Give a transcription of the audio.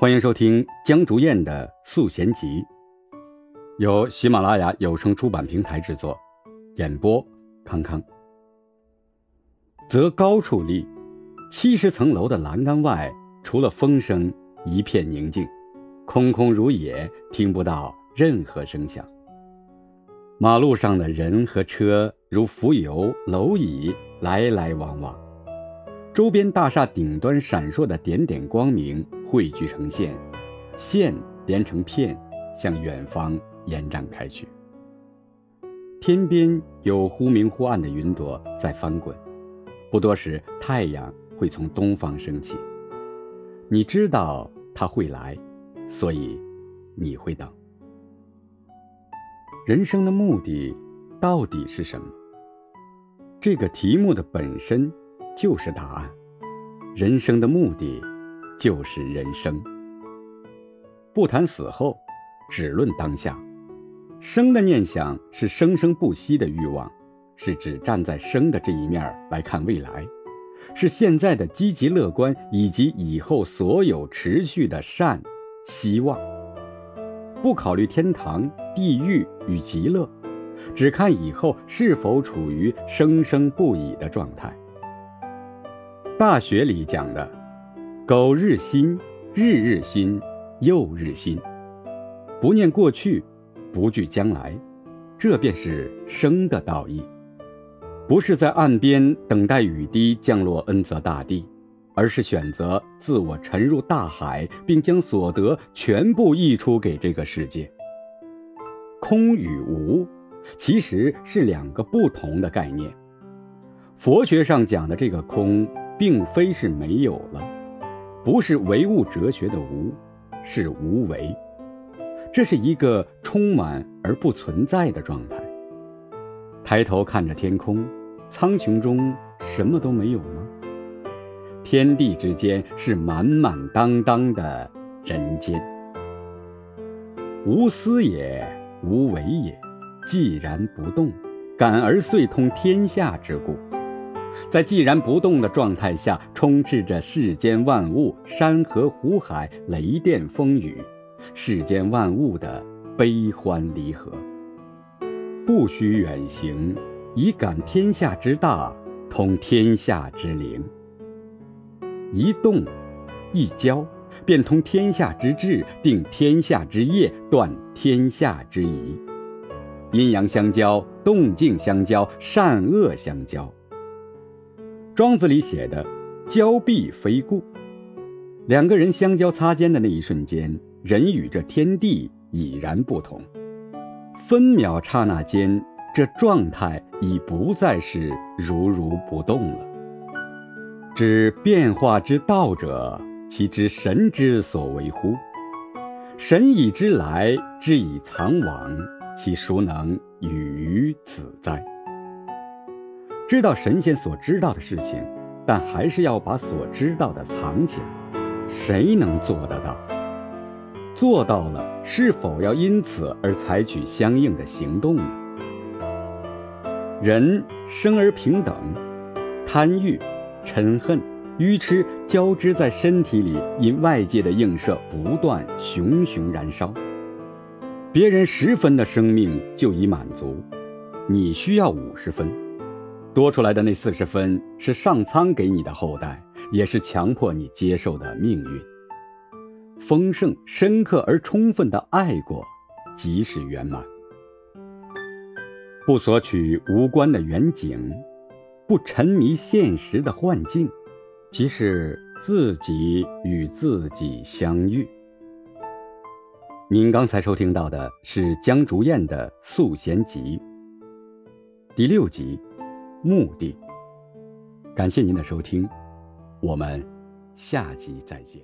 欢迎收听江竹燕的《素贤集》，由喜马拉雅有声出版平台制作，演播康康。择高处立，七十层楼的栏杆外，除了风声，一片宁静，空空如也，听不到任何声响。马路上的人和车如浮游蝼蚁，来来往往。周边大厦顶端闪烁的点点光明汇聚成线，线连成片，向远方延展开去。天边有忽明忽暗的云朵在翻滚，不多时太阳会从东方升起。你知道它会来，所以你会等。人生的目的到底是什么？这个题目的本身。就是答案。人生的目的，就是人生。不谈死后，只论当下。生的念想是生生不息的欲望，是只站在生的这一面来看未来，是现在的积极乐观以及以后所有持续的善希望。不考虑天堂、地狱与极乐，只看以后是否处于生生不已的状态。大学里讲的“苟日新，日日新，又日新”，不念过去，不惧将来，这便是生的道义。不是在岸边等待雨滴降落恩泽大地，而是选择自我沉入大海，并将所得全部溢出给这个世界。空与无，其实是两个不同的概念。佛学上讲的这个空。并非是没有了，不是唯物哲学的无，是无为。这是一个充满而不存在的状态。抬头看着天空，苍穹中什么都没有吗？天地之间是满满当当的人间。无思也，无为也，既然不动，感而遂通天下之故。在寂然不动的状态下，充斥着世间万物、山河湖海、雷电风雨，世间万物的悲欢离合。不须远行，以感天下之大，通天下之灵。一动，一交，便通天下之志，定天下之业，断天下之疑。阴阳相交，动静相交，善恶相交。庄子里写的“交臂非故”，两个人相交擦肩的那一瞬间，人与这天地已然不同。分秒刹那间，这状态已不再是如如不动了。知变化之道者，其知神之所为乎？神以之来，之以藏往，其孰能与于此哉？知道神仙所知道的事情，但还是要把所知道的藏起来，谁能做得到？做到了，是否要因此而采取相应的行动呢？人生而平等，贪欲、嗔恨、愚痴交织在身体里，因外界的映射不断熊熊燃烧。别人十分的生命就已满足，你需要五十分。多出来的那四十分是上苍给你的后代，也是强迫你接受的命运。丰盛、深刻而充分的爱过，即是圆满。不索取无关的远景，不沉迷现实的幻境，即是自己与自己相遇。您刚才收听到的是江竹燕的《素贤集》第六集。目的。感谢您的收听，我们下集再见。